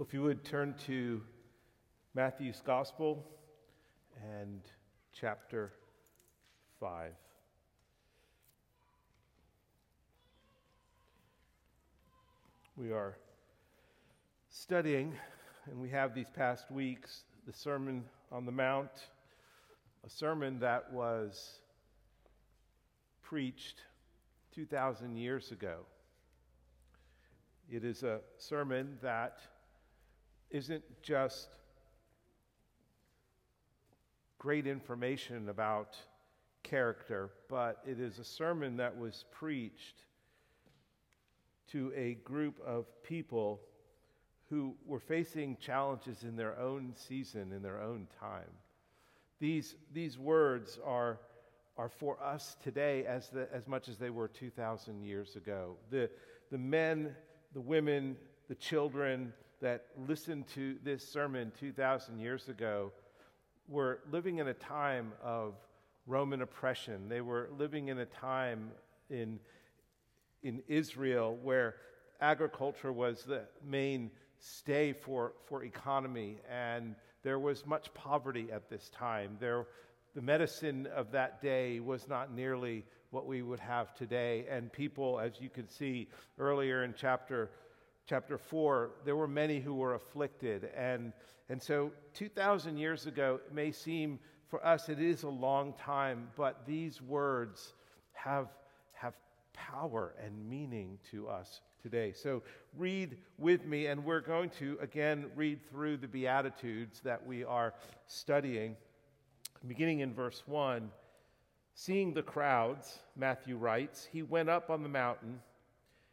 Well, if you would turn to Matthew's Gospel and chapter 5. We are studying, and we have these past weeks, the Sermon on the Mount, a sermon that was preached 2,000 years ago. It is a sermon that isn't just great information about character, but it is a sermon that was preached to a group of people who were facing challenges in their own season, in their own time. These, these words are, are for us today as, the, as much as they were 2,000 years ago. The, the men, the women, the children, that listened to this sermon 2,000 years ago were living in a time of Roman oppression. They were living in a time in, in Israel where agriculture was the main stay for, for economy, and there was much poverty at this time. There, the medicine of that day was not nearly what we would have today, and people, as you can see earlier in chapter chapter 4, there were many who were afflicted. And, and so 2,000 years ago, it may seem for us it is a long time, but these words have, have power and meaning to us today. So read with me, and we're going to again read through the Beatitudes that we are studying. Beginning in verse 1, seeing the crowds, Matthew writes, he went up on the mountain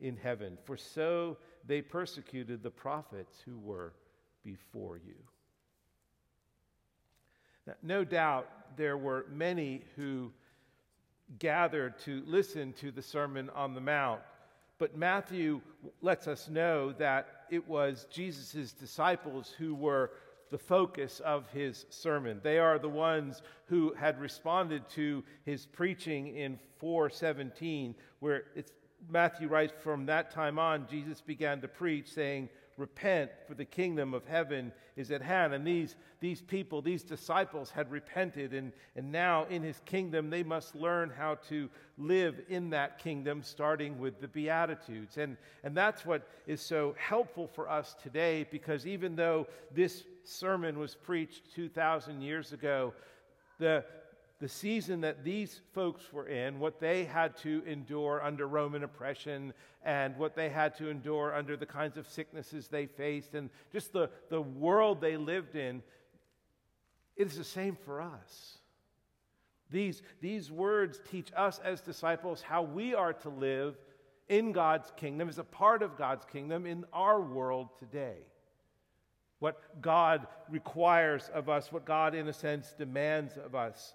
in heaven, for so they persecuted the prophets who were before you. Now, no doubt there were many who gathered to listen to the Sermon on the Mount, but Matthew lets us know that it was Jesus' disciples who were the focus of his sermon. They are the ones who had responded to his preaching in 417, where it's Matthew writes, From that time on, Jesus began to preach, saying, Repent, for the kingdom of heaven is at hand. And these, these people, these disciples, had repented, and, and now in his kingdom, they must learn how to live in that kingdom, starting with the Beatitudes. And, and that's what is so helpful for us today, because even though this sermon was preached 2,000 years ago, the, the season that these folks were in, what they had to endure under Roman oppression, and what they had to endure under the kinds of sicknesses they faced, and just the, the world they lived in, it is the same for us. These, these words teach us as disciples how we are to live in God's kingdom, as a part of God's kingdom in our world today. What God requires of us, what God, in a sense, demands of us.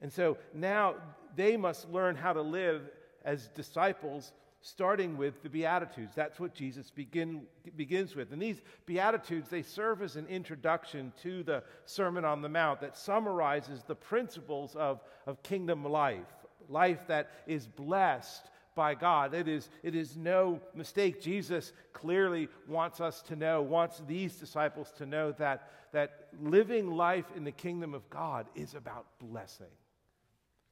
And so now they must learn how to live as disciples, starting with the Beatitudes. That's what Jesus begin, begins with. And these Beatitudes, they serve as an introduction to the Sermon on the Mount that summarizes the principles of, of kingdom life, life that is blessed by God. It is, it is no mistake. Jesus clearly wants us to know, wants these disciples to know that, that living life in the kingdom of God is about blessing.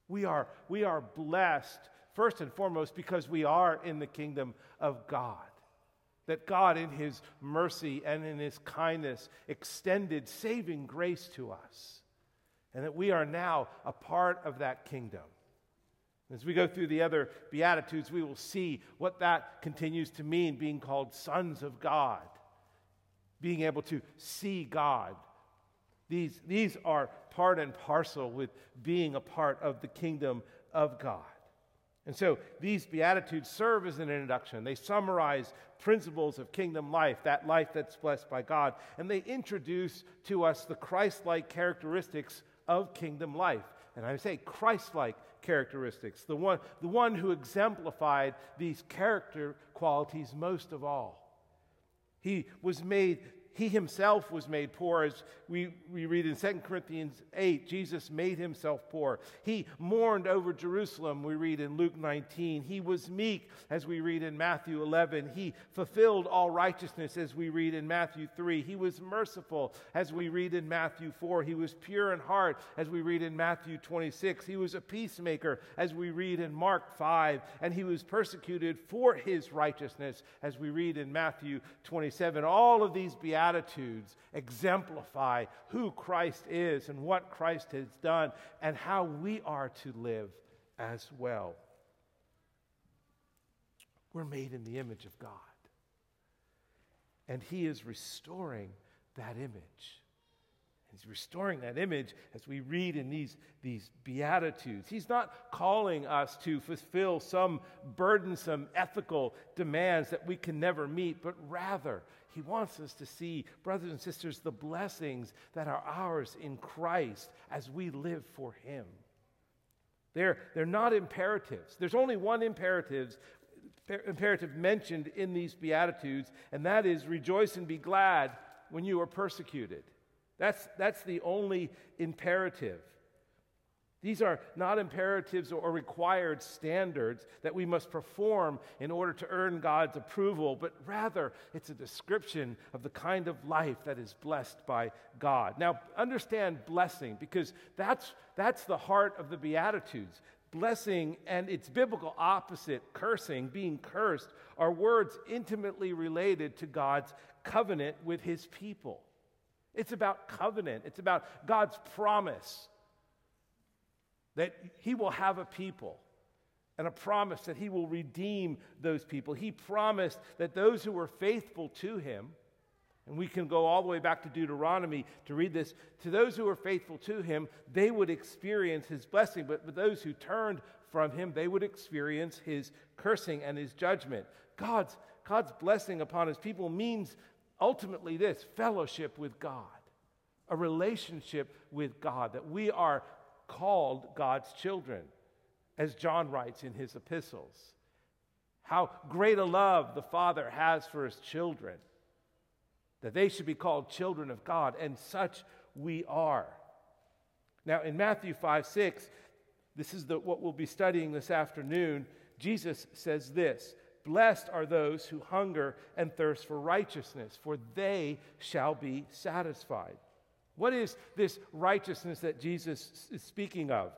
We are, we are blessed first and foremost because we are in the kingdom of God. That God, in His mercy and in His kindness, extended saving grace to us, and that we are now a part of that kingdom. As we go through the other Beatitudes, we will see what that continues to mean being called sons of God, being able to see God. These, these are part and parcel with being a part of the kingdom of God. And so these Beatitudes serve as an introduction. They summarize principles of kingdom life, that life that's blessed by God, and they introduce to us the Christ like characteristics of kingdom life. And I say Christ like characteristics, the one, the one who exemplified these character qualities most of all. He was made he himself was made poor, as we, we read in 2 Corinthians 8. Jesus made himself poor. He mourned over Jerusalem, we read in Luke 19. He was meek, as we read in Matthew 11. He fulfilled all righteousness, as we read in Matthew 3. He was merciful, as we read in Matthew 4. He was pure in heart, as we read in Matthew 26. He was a peacemaker, as we read in Mark 5. And he was persecuted for his righteousness, as we read in Matthew 27. All of these beatitudes Beatitudes exemplify who Christ is and what Christ has done and how we are to live as well. We're made in the image of God. And He is restoring that image. He's restoring that image as we read in these, these Beatitudes. He's not calling us to fulfill some burdensome ethical demands that we can never meet, but rather he wants us to see, brothers and sisters, the blessings that are ours in Christ as we live for Him. They're, they're not imperatives. There's only one imperative, imperative mentioned in these Beatitudes, and that is rejoice and be glad when you are persecuted. That's, that's the only imperative. These are not imperatives or required standards that we must perform in order to earn God's approval, but rather it's a description of the kind of life that is blessed by God. Now, understand blessing because that's, that's the heart of the Beatitudes. Blessing and its biblical opposite, cursing, being cursed, are words intimately related to God's covenant with his people. It's about covenant, it's about God's promise that he will have a people and a promise that he will redeem those people. He promised that those who were faithful to him, and we can go all the way back to Deuteronomy to read this, to those who were faithful to him, they would experience his blessing, but, those who turned from him, they would experience his cursing and his judgment. God's, God's blessing upon his people means ultimately this fellowship with God, a relationship with God, that we are called God's children, as John writes in his epistles. How great a love the Father has for his children, that they should be called children of God, and such we are. Now, in Matthew 5 6, this is the, what we'll be studying this afternoon. Jesus says this Blessed are those who hunger and thirst for righteousness, for they shall be satisfied. What is this righteousness that Jesus is speaking of?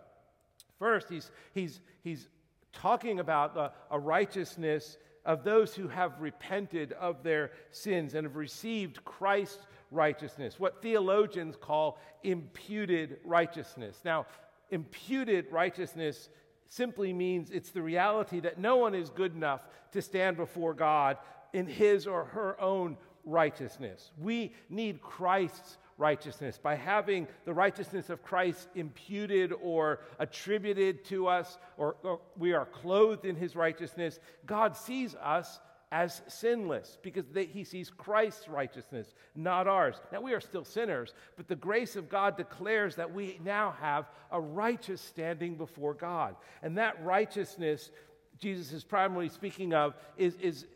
First, he's, he's, he's talking about a, a righteousness of those who have repented of their sins and have received Christ's righteousness, what theologians call imputed righteousness. Now, imputed righteousness simply means it's the reality that no one is good enough to stand before God in his or her own righteousness. We need Christ's righteousness, by having the righteousness of Christ imputed or attributed to us, or, or we are clothed in his righteousness, God sees us as sinless because they, he sees Christ's righteousness, not ours. Now, we are still sinners, but the grace of God declares that we now have a righteous standing before God. And that righteousness, Jesus is primarily speaking of, is, is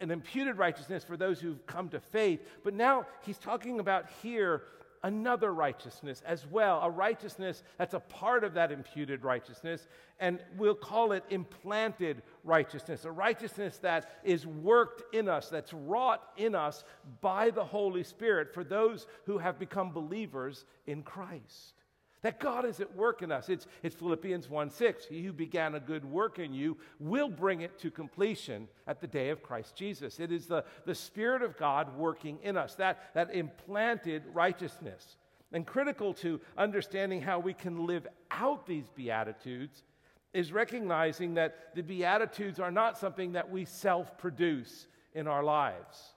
an imputed righteousness for those who've come to faith. But now he's talking about here another righteousness as well, a righteousness that's a part of that imputed righteousness, and we'll call it implanted righteousness, a righteousness that is worked in us, that's wrought in us by the Holy Spirit for those who have become believers in Christ. that God is at work in us. It's, it's Philippians 1 6. He who began a good work in you will bring it to completion at the day of Christ Jesus. It is the, the Spirit of God working in us, that, that implanted righteousness. And critical to understanding how we can live out these Beatitudes is recognizing that the Beatitudes are not something that we self produce in our lives.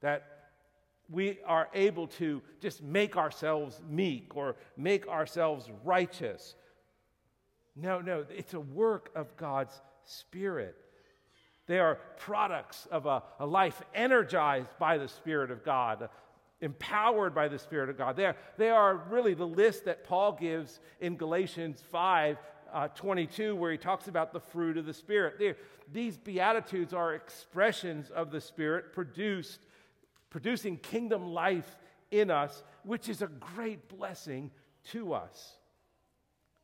That we are able to just make ourselves meek or make ourselves righteous. No, no, it's a work of God's Spirit. They are products of a, a life energized by the Spirit of God, empowered by the Spirit of God. They are, they are really the list that Paul gives in Galatians 5 uh, 22, where he talks about the fruit of the Spirit. They're, these Beatitudes are expressions of the Spirit produced, producing kingdom life in us, which is a great blessing to us.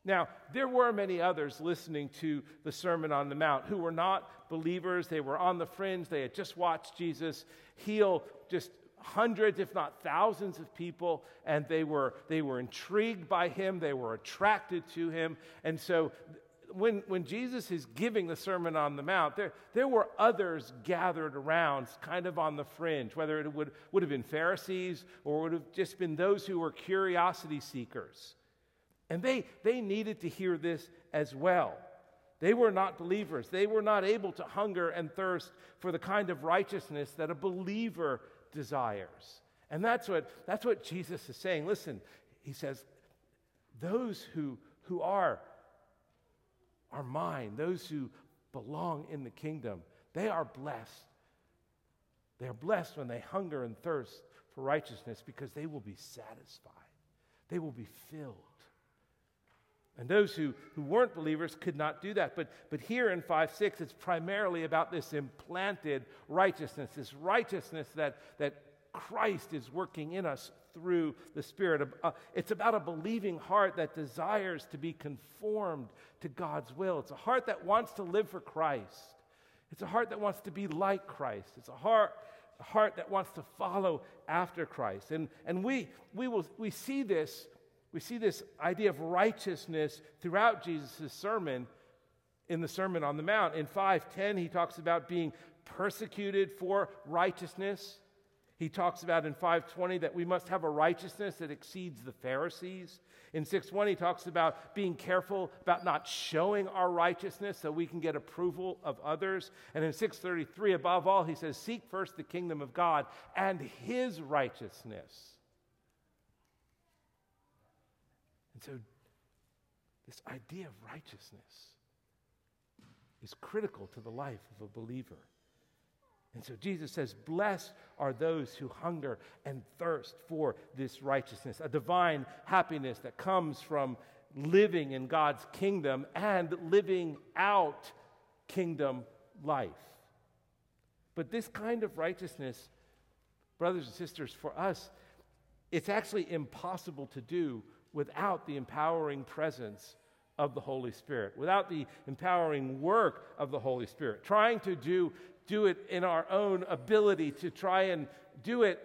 Now, there were many others listening to the Sermon on the Mount who were not believers. They were on the fringe. They had just watched Jesus heal just hundreds, if not thousands of people, and they were, they were intrigued by him, they were attracted to him. And so when, when Jesus is giving the Sermon on the Mount, there, there were others gathered around, kind of on the fringe, whether it would, would have been Pharisees or would have just been those who were curiosity seekers. And they, they needed to hear this as well. They were not believers. They were not able to hunger and thirst for the kind of righteousness that a believer desires. And that's what, that's what Jesus is saying. Listen, he says, those who, who are, are mine, those who belong in the kingdom, they are blessed. They are blessed when they hunger and thirst for righteousness because they will be satisfied. They will be filled. And those who, who weren't believers could not do that. But, but here in 5 6, it's primarily about this implanted righteousness, this righteousness that, that Christ is working in us through the Spirit. Uh, it's about a believing heart that desires to be conformed to God's will. It's a heart that wants to live for Christ. It's a heart that wants to be like Christ. It's a heart, a heart that wants to follow after Christ. And, and we, we, will, we see this we see this idea of righteousness throughout Jesus' sermon in the Sermon on the Mount. In 510, he talks about being persecuted for righteousness. He talks about in 520 that we must have a righteousness that exceeds the Pharisees. In 6:1 he talks about being careful about not showing our righteousness so we can get approval of others. And in 633 above all he says seek first the kingdom of God and his righteousness And so, this idea of righteousness is critical to the life of a believer. And so Jesus says, Blessed are those who hunger and thirst for this righteousness, a divine happiness that comes from living in God's kingdom and living out kingdom life. But this kind of righteousness, brothers and sisters, for us, it's actually impossible to do without the empowering presence of the Holy Spirit, without the empowering work of the Holy Spirit. Trying to do, do it in our own ability, to try and do it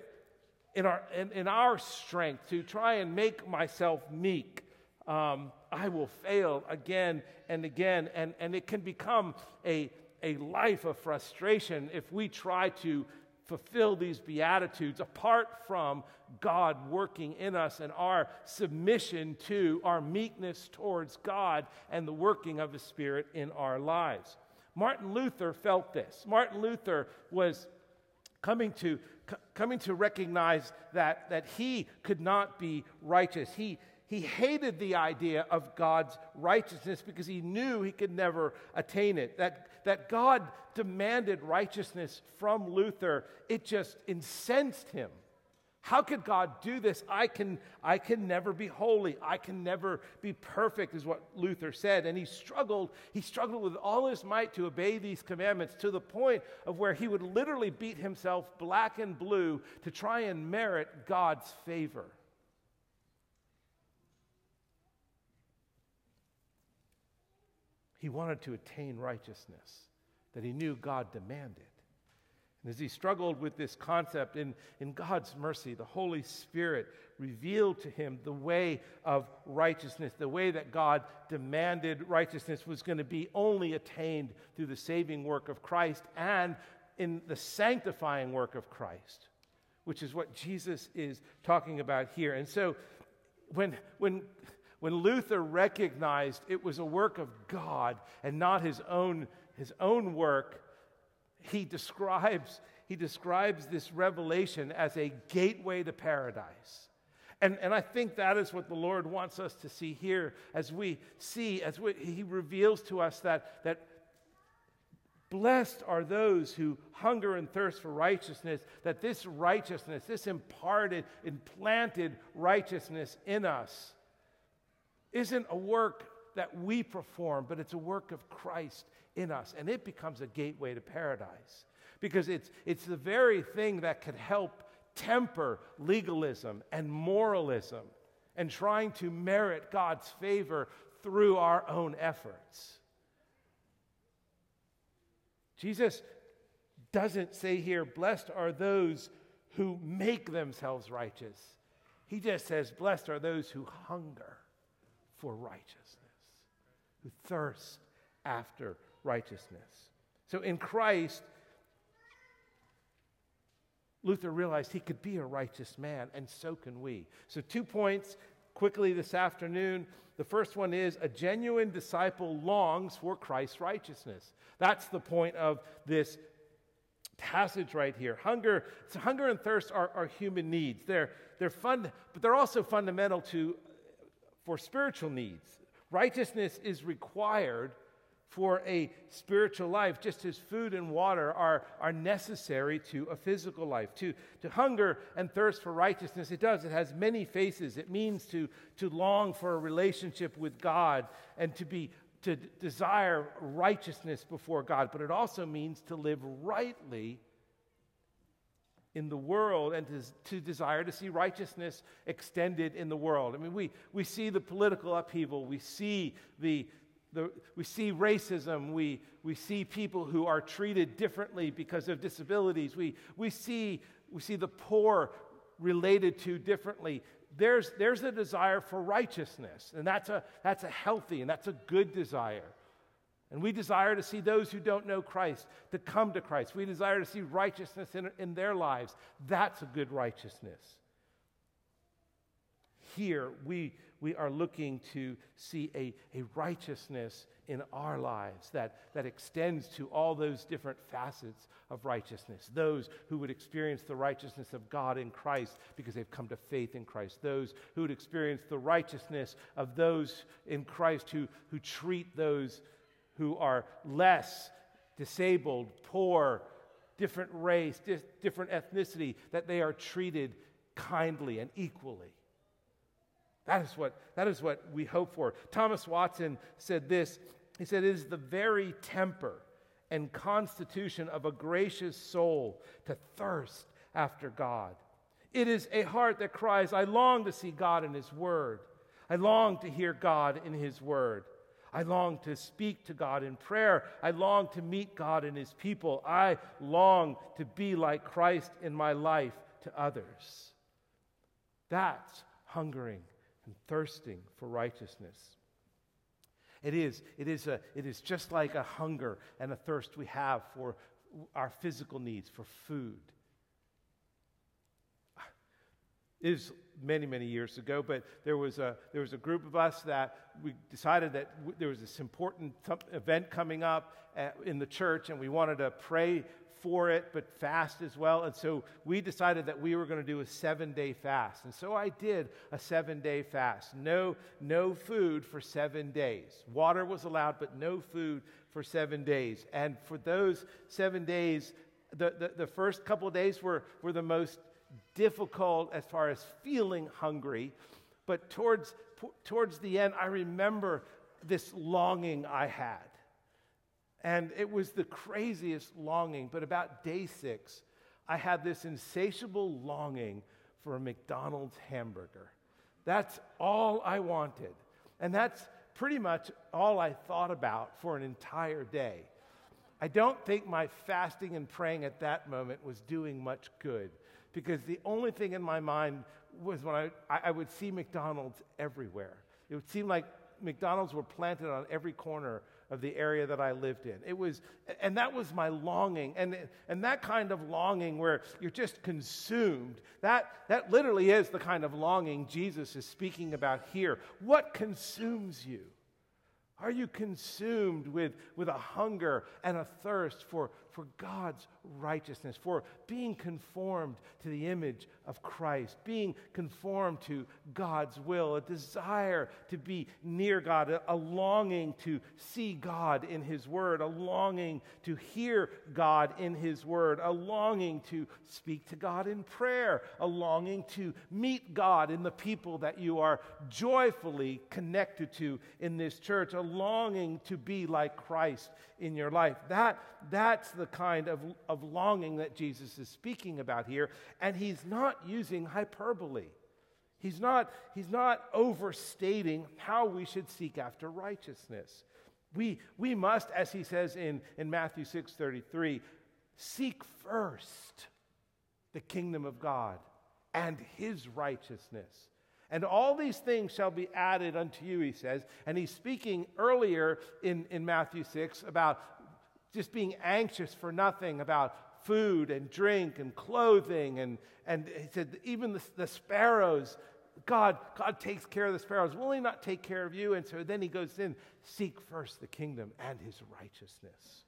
in our, in, in our strength, to try and make myself meek. Um, I will fail again and again, and, and it can become a, a life of frustration if we try to fulfill these Beatitudes apart from God working in us and our submission to our meekness towards God and the working of the Spirit in our lives. Martin Luther felt this. Martin Luther was coming to, coming to recognize that, that he could not be righteous. He, he hated the idea of God's righteousness because he knew he could never attain it. That, that God demanded righteousness from Luther, it just incensed him. How could God do this? I can, I can never be holy. I can never be perfect, is what Luther said. And he struggled, he struggled with all his might to obey these commandments to the point of where he would literally beat himself black and blue to try and merit God's favor. He wanted to attain righteousness that he knew God demanded. And as he struggled with this concept, in, in God's mercy, the Holy Spirit revealed to him the way of righteousness, the way that God demanded righteousness was going to be only attained through the saving work of Christ and in the sanctifying work of Christ, which is what Jesus is talking about here. And so when, when, when Luther recognized it was a work of God and not his own, his own work, he describes, he describes this revelation as a gateway to paradise. And, and I think that is what the Lord wants us to see here as we see, as we, He reveals to us that, that blessed are those who hunger and thirst for righteousness, that this righteousness, this imparted, implanted righteousness in us, isn't a work that we perform, but it's a work of Christ in us. And it becomes a gateway to paradise because it's, it's the very thing that could help temper legalism and moralism and trying to merit God's favor through our own efforts. Jesus doesn't say here, blessed are those who make themselves righteous. He just says, blessed are those who hunger for righteousness, who thirst after righteousness. So in Christ, Luther realized he could be a righteous man, and so can we. So, two points quickly this afternoon. The first one is a genuine disciple longs for Christ's righteousness. That's the point of this passage right here. Hunger, so hunger and thirst are, are human needs. They're, they're fun, but they're also fundamental to for spiritual needs. Righteousness is required for a spiritual life, just as food and water are, are necessary to a physical life. To, to hunger and thirst for righteousness, it does. It has many faces. It means to, to long for a relationship with God and to be to desire righteousness before God, but it also means to live rightly in the world and to, to, desire to see righteousness extended in the world. I mean, we, we see the political upheaval, we see the, the, we see racism, we, we see people who are treated differently because of disabilities, we, we, see, we see the poor related to differently. There's, there's a desire for righteousness, and that's a, that's a healthy and that's a good desire. And we desire to see those who don't know Christ to come to Christ. We desire to see righteousness in, in their lives. That's a good righteousness. Here, we, we are looking to see a, a righteousness in our lives that, that extends to all those different facets of righteousness. Those who would experience the righteousness of God in Christ because they've come to faith in Christ. Those who would experience the righteousness of those in Christ who, who treat those who are less disabled, poor, different race, di- different ethnicity, that they are treated kindly and equally. That is, what, that is what we hope for. Thomas Watson said this He said, It is the very temper and constitution of a gracious soul to thirst after God. It is a heart that cries, I long to see God in His Word. I long to hear God in His Word. I long to speak to God in prayer. I long to meet God and His people. I long to be like Christ in my life to others. That's hungering and thirsting for righteousness. It is, it is, a, it is just like a hunger and a thirst we have for our physical needs, for food. It was many, many years ago, but there was a, there was a group of us that we decided that w- there was this important event coming up at, in the church, and we wanted to pray for it, but fast as well. And so we decided that we were going to do a seven day fast. And so I did a seven day fast. No, no food for seven days. Water was allowed, but no food for seven days. And for those seven days, the, the, the first couple days were, were the most difficult as far as feeling hungry. But towards, towards the end, I remember this longing I had. And it was the craziest longing. But about day six, I had this insatiable longing for a McDonald's hamburger. That's all I wanted. And that's pretty much all I thought about for an entire day. I don't think my fasting and praying at that moment was doing much good because the only thing in my mind was when I, I would see McDonald's everywhere. It would seem like McDonald's were planted on every corner of the area that I lived in. It was, and that was my longing. And, and that kind of longing where you're just consumed, that, that literally is the kind of longing Jesus is speaking about here. What consumes you? Are you consumed with, with a hunger and a thirst for, for God's righteousness, for being conformed to the image of Christ, being conformed to God's will, a desire to be near God, a, a longing to see God in His Word, a longing to hear God in His Word, a longing to speak to God in prayer, a longing to meet God in the people that you are joyfully connected to in this church, a longing to be like Christ in your life. That, that's the kind of, of longing that Jesus is speaking about here. And he's not using hyperbole. He's not, he's not overstating how we should seek after righteousness. We, we must, as he says in, in Matthew 6:33, seek first the kingdom of God and his righteousness. And all these things shall be added unto you, he says. And he's speaking earlier in, in Matthew 6 about just being anxious for nothing, about food and drink and clothing. And, and he said, even the, the sparrows, God, God takes care of the sparrows. Will he not take care of you? And so then he goes in, seek first the kingdom and his righteousness.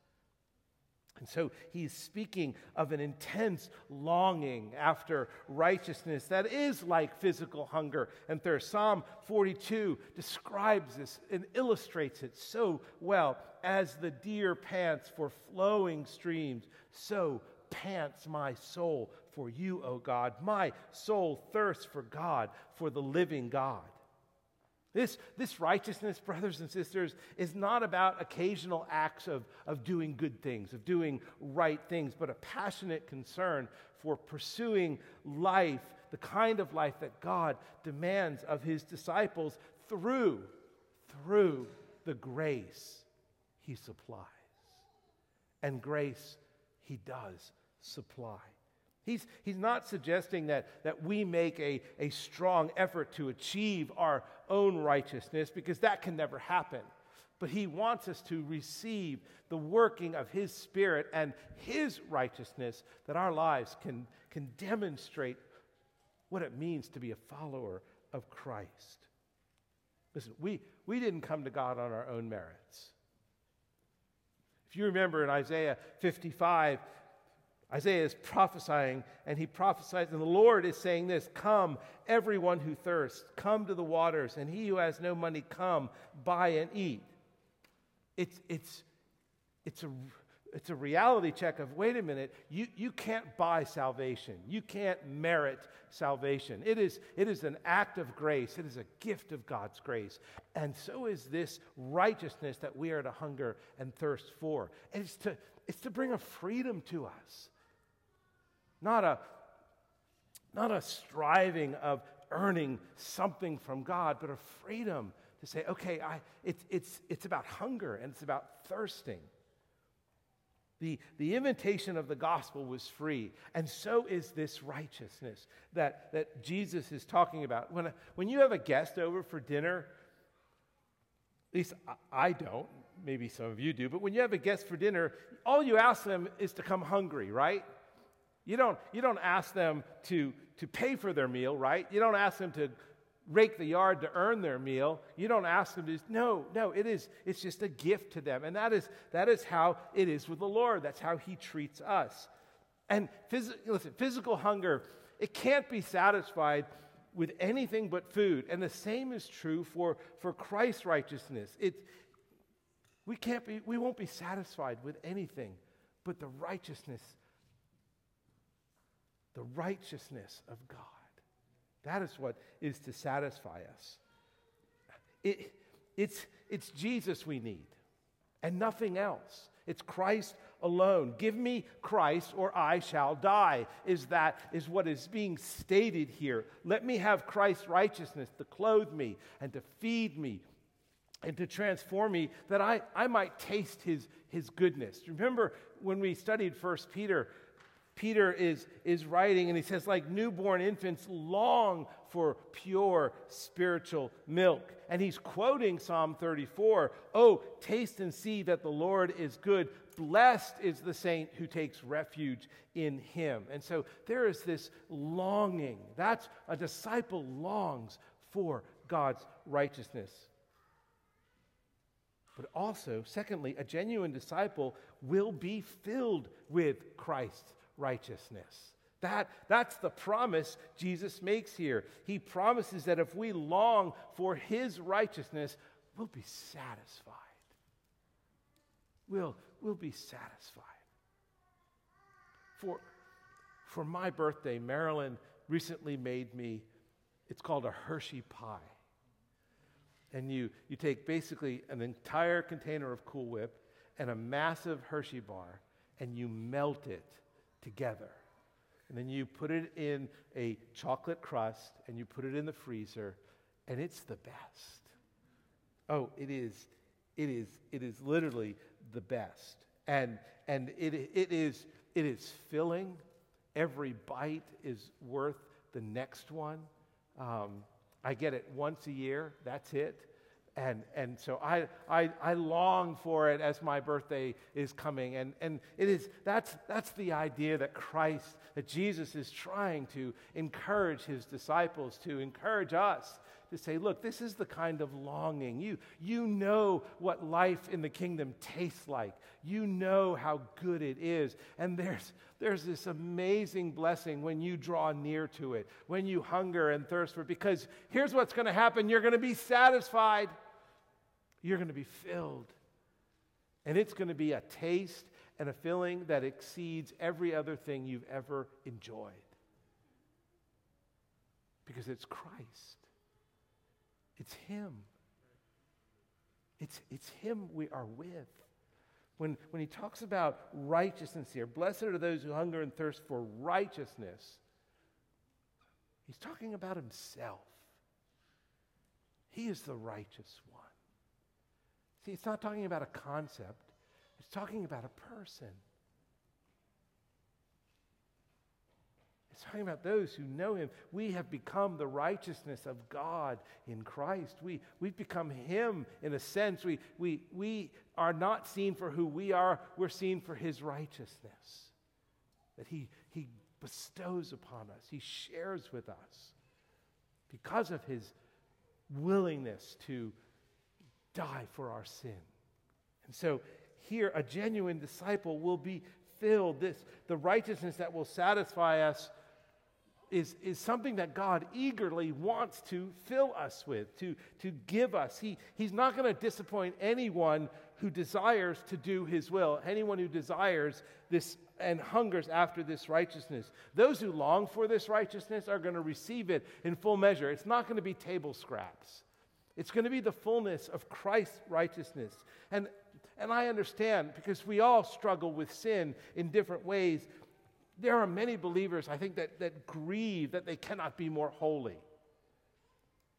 And so he's speaking of an intense longing after righteousness that is like physical hunger and thirst. Psalm 42 describes this and illustrates it so well. As the deer pants for flowing streams, so pants my soul for you, O God. My soul thirsts for God, for the living God. This, this righteousness, brothers and sisters, is not about occasional acts of, of doing good things, of doing right things, but a passionate concern for pursuing life, the kind of life that God demands of his disciples through, through the grace he supplies. And grace he does supply. He's, he's not suggesting that, that we make a, a strong effort to achieve our own righteousness because that can never happen. But he wants us to receive the working of his spirit and his righteousness that our lives can, can demonstrate what it means to be a follower of Christ. Listen, we, we didn't come to God on our own merits. If you remember in Isaiah 55, Isaiah is prophesying, and he prophesies, and the Lord is saying this Come, everyone who thirsts, come to the waters, and he who has no money, come, buy and eat. It's, it's, it's, a, it's a reality check of wait a minute, you, you can't buy salvation. You can't merit salvation. It is, it is an act of grace, it is a gift of God's grace. And so is this righteousness that we are to hunger and thirst for. It's to, it's to bring a freedom to us not a, not a striving of earning something from God, but a freedom to say, okay, I, it's, it's, it's about hunger and it's about thirsting. The, the invitation of the gospel was free, and so is this righteousness that, that Jesus is talking about. When, when you have a guest over for dinner, at least I, don't, maybe some of you do, but when you have a guest for dinner, all you ask them is to come hungry, right? You don't, you don't ask them to, to pay for their meal, right? You don't ask them to rake the yard to earn their meal. You don't ask them to, no, no, it is, it's just a gift to them. And that is, that is how it is with the Lord. That's how he treats us. And phys- listen, physical hunger, it can't be satisfied with anything but food. And the same is true for, for Christ's righteousness. It, we, can't be, we won't be satisfied with anything but the righteousness the righteousness of God. That is what is to satisfy us. It, it's, it's Jesus we need and nothing else. It's Christ alone. Give me Christ or I shall die, is that is what is being stated here. Let me have Christ's righteousness to clothe me and to feed me and to transform me that I, I might taste his, his goodness. Remember when we studied First Peter, Peter is, is writing and he says, like newborn infants long for pure spiritual milk. And he's quoting Psalm 34 Oh, taste and see that the Lord is good. Blessed is the saint who takes refuge in him. And so there is this longing. That's a disciple longs for God's righteousness. But also, secondly, a genuine disciple will be filled with Christ's righteousness. That, that's the promise Jesus makes here. He promises that if we long for his righteousness, we'll be satisfied. We'll, we'll be satisfied. For, for my birthday, Marilyn recently made me, it's called a Hershey pie. And you, you take basically an entire container of Cool Whip and a massive Hershey bar, and you melt it together. And then you put it in a chocolate crust and you put it in the freezer, and it's the best. Oh, it is, it is, it is literally the best. And, and it, it, is, it is filling. Every bite is worth the next one. Um, I get it once a year, that's it and, and so I, I, I long for it as my birthday is coming. And, and it is, that's, that's the idea that Christ, that Jesus is trying to encourage his disciples, to encourage us to say, look, this is the kind of longing. You, you know what life in the kingdom tastes like. You know how good it is. And there's, there's this amazing blessing when you draw near to it, when you hunger and thirst for it. Because here's what's going to happen you're going to be satisfied you're going to be filled. And it's going to be a taste and a filling that exceeds every other thing you've ever enjoyed. Because it's Christ, it's Him. It's, it's Him we are with. When, when he talks about righteousness here, blessed are those who hunger and thirst for righteousness, he's talking about himself. He is the righteous one. See, it's not talking about a concept, it's talking about a person. It's talking about those who know him. We have become the righteousness of God in Christ. We, we've become him in a sense. We, we, we are not seen for who we are, we're seen for his righteousness that he, he bestows upon us, he shares with us because of his willingness to die for our sin. And so here, a genuine disciple will be filled. This, the righteousness that will satisfy us is, is something that God eagerly wants to fill us with, to, to give us. He, he's not going to disappoint anyone who desires to do his will, anyone who desires this and hungers after this righteousness. Those who long for this righteousness are going to receive it in full measure. It's not going to be table scraps. It's going to be the fullness of Christ's righteousness. And, and I understand because we all struggle with sin in different ways. There are many believers, I think, that, that grieve that they cannot be more holy.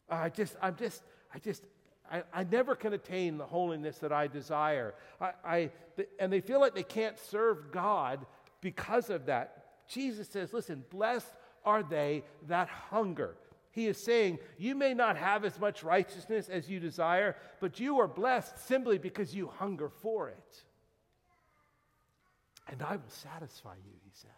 I just, I'm just, I just, I, I never can attain the holiness that I desire. I, I, and they feel like they can't serve God because of that. Jesus says, listen, blessed are they that hunger. He is saying, You may not have as much righteousness as you desire, but you are blessed simply because you hunger for it. And I will satisfy you, he says.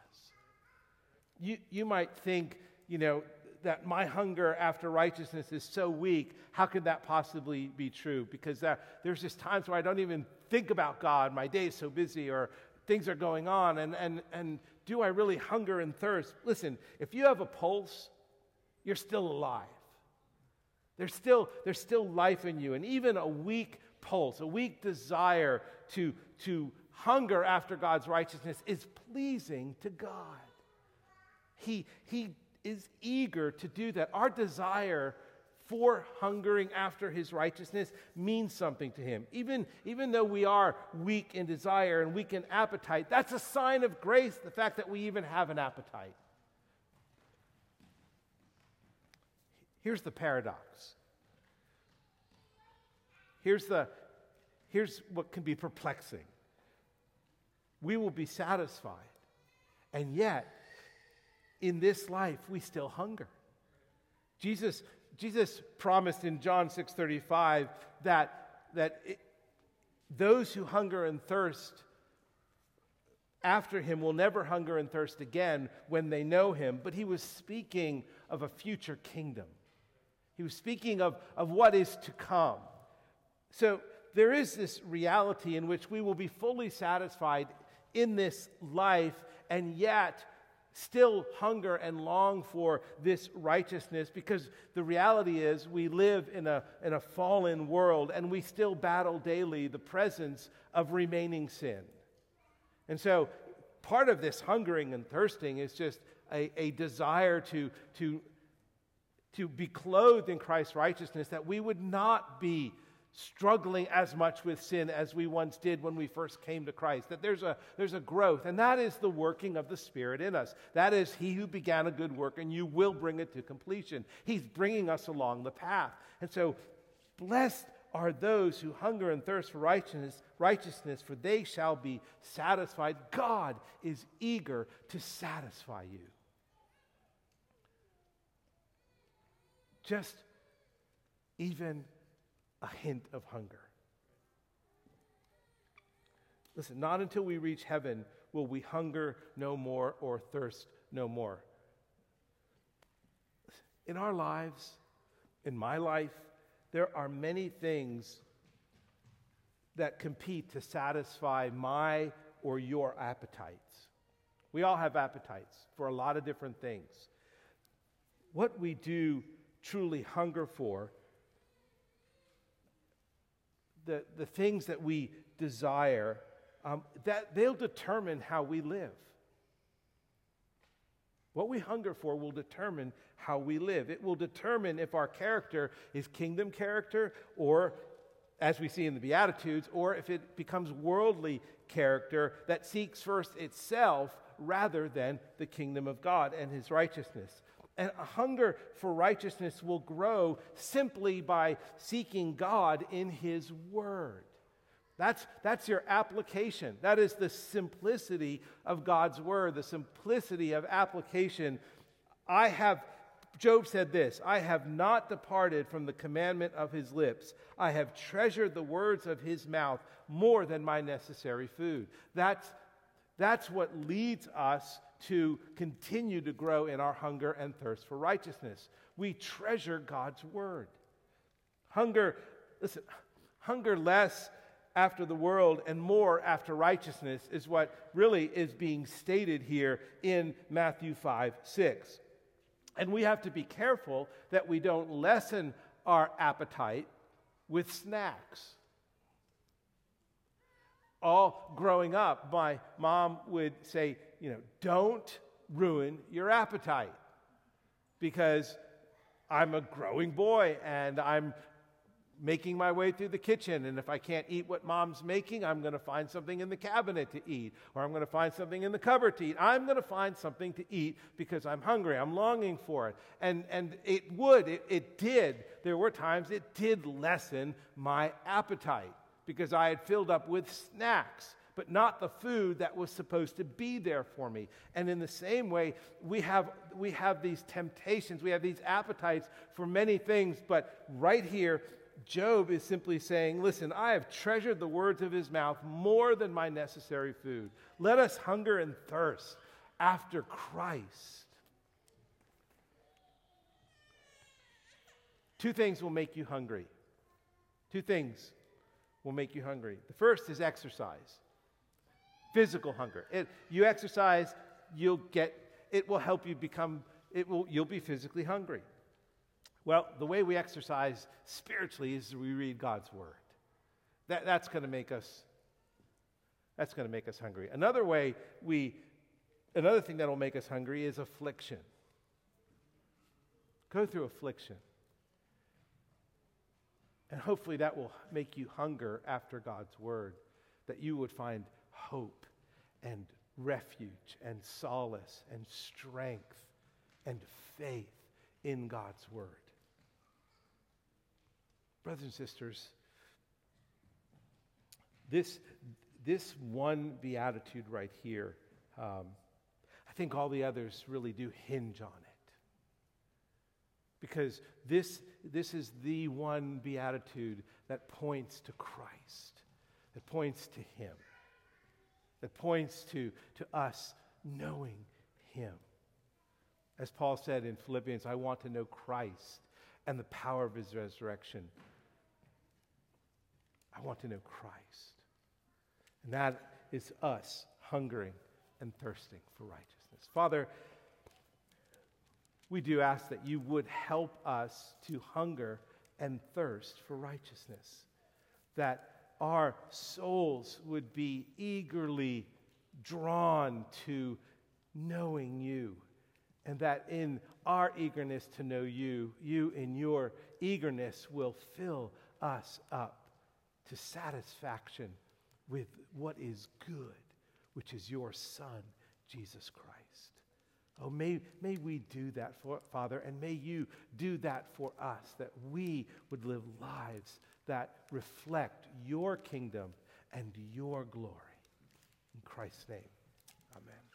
You, you might think, you know, that my hunger after righteousness is so weak. How could that possibly be true? Because uh, there's just times where I don't even think about God. My day is so busy, or things are going on. And, and, and do I really hunger and thirst? Listen, if you have a pulse, you're still alive. There's still, there's still life in you. And even a weak pulse, a weak desire to, to hunger after God's righteousness is pleasing to God. He, he is eager to do that. Our desire for hungering after his righteousness means something to him. Even, even though we are weak in desire and weak in appetite, that's a sign of grace, the fact that we even have an appetite. Here's the paradox. here's, the, here's what can be perplexing we will be satisfied, and yet, in this life, we still hunger. Jesus, Jesus promised in John 6:35 that, that it, those who hunger and thirst after him will never hunger and thirst again when they know him. But he was speaking of a future kingdom. He was speaking of, of what is to come. So there is this reality in which we will be fully satisfied in this life and yet still hunger and long for this righteousness because the reality is we live in a, in a fallen world and we still battle daily the presence of remaining sin. And so part of this hungering and thirsting is just a, a desire to, to, to be clothed in Christ's righteousness, that we would not be struggling as much with sin as we once did when we first came to Christ. That there's a, there's a growth, and that is the working of the Spirit in us. That is He who began a good work, and you will bring it to completion. He's bringing us along the path. And so, blessed are those who hunger and thirst for righteousness, righteousness, for they shall be satisfied. God is eager to satisfy you. Just even a hint of hunger. Listen, not until we reach heaven will we hunger no more or thirst no more. In our lives, in my life, there are many things that compete to satisfy my or your appetites. We all have appetites for a lot of different things. What we do truly hunger for, the, the things that we desire, um, that they'll determine how we live. What we hunger for will determine how we live. It will determine if our character is kingdom character or, as we see in the Beatitudes, or if it becomes worldly character that seeks first itself rather than the kingdom of God and his righteousness. And a hunger for righteousness will grow simply by seeking God in his word. That's, that's your application. That is the simplicity of God's word, the simplicity of application. I have, Job said this I have not departed from the commandment of his lips. I have treasured the words of his mouth more than my necessary food. That's, that's what leads us to continue to grow in our hunger and thirst for righteousness. We treasure God's word. Hunger, listen, hunger less after the world and more after righteousness is what really is being stated here in Matthew 5 6. And we have to be careful that we don't lessen our appetite with snacks. All growing up, my mom would say, you know, don't ruin your appetite because I'm a growing boy and I'm making my way through the kitchen. And if I can't eat what mom's making, I'm going to find something in the cabinet to eat, or I'm going to find something in the cupboard to eat. I'm going to find something to eat because I'm hungry. I'm longing for it. And, and it would, it, it did. There were times it did lessen my appetite because I had filled up with snacks. But not the food that was supposed to be there for me. And in the same way, we have, we have these temptations, we have these appetites for many things. But right here, Job is simply saying, Listen, I have treasured the words of his mouth more than my necessary food. Let us hunger and thirst after Christ. Two things will make you hungry. Two things will make you hungry. The first is exercise, physical hunger. It, you exercise, you'll get, it will help you become, it will, you'll be physically hungry. Well, the way we exercise spiritually is we read God's word. That, that's going to make us that's going to make us hungry. Another way we another thing that will make us hungry is affliction. Go through affliction. And hopefully that will make you hunger after God's word, that you would find hope and refuge and solace and strength and faith in God's word. Brothers and sisters, this, this one beatitude right here, um, I think all the others really do hinge on it. Because this, this is the one beatitude that points to Christ, that points to Him, that points to, to us knowing Him. As Paul said in Philippians, I want to know Christ and the power of His resurrection. I want to know Christ. And that is us hungering and thirsting for righteousness. Father, we do ask that you would help us to hunger and thirst for righteousness, that our souls would be eagerly drawn to knowing you, and that in our eagerness to know you, you in your eagerness will fill us up to satisfaction with what is good, which is your Son, Jesus Christ. Oh, may, may we do that, for, Father, and may you do that for us, that we would live lives that reflect your kingdom and your glory. In Christ's name, amen.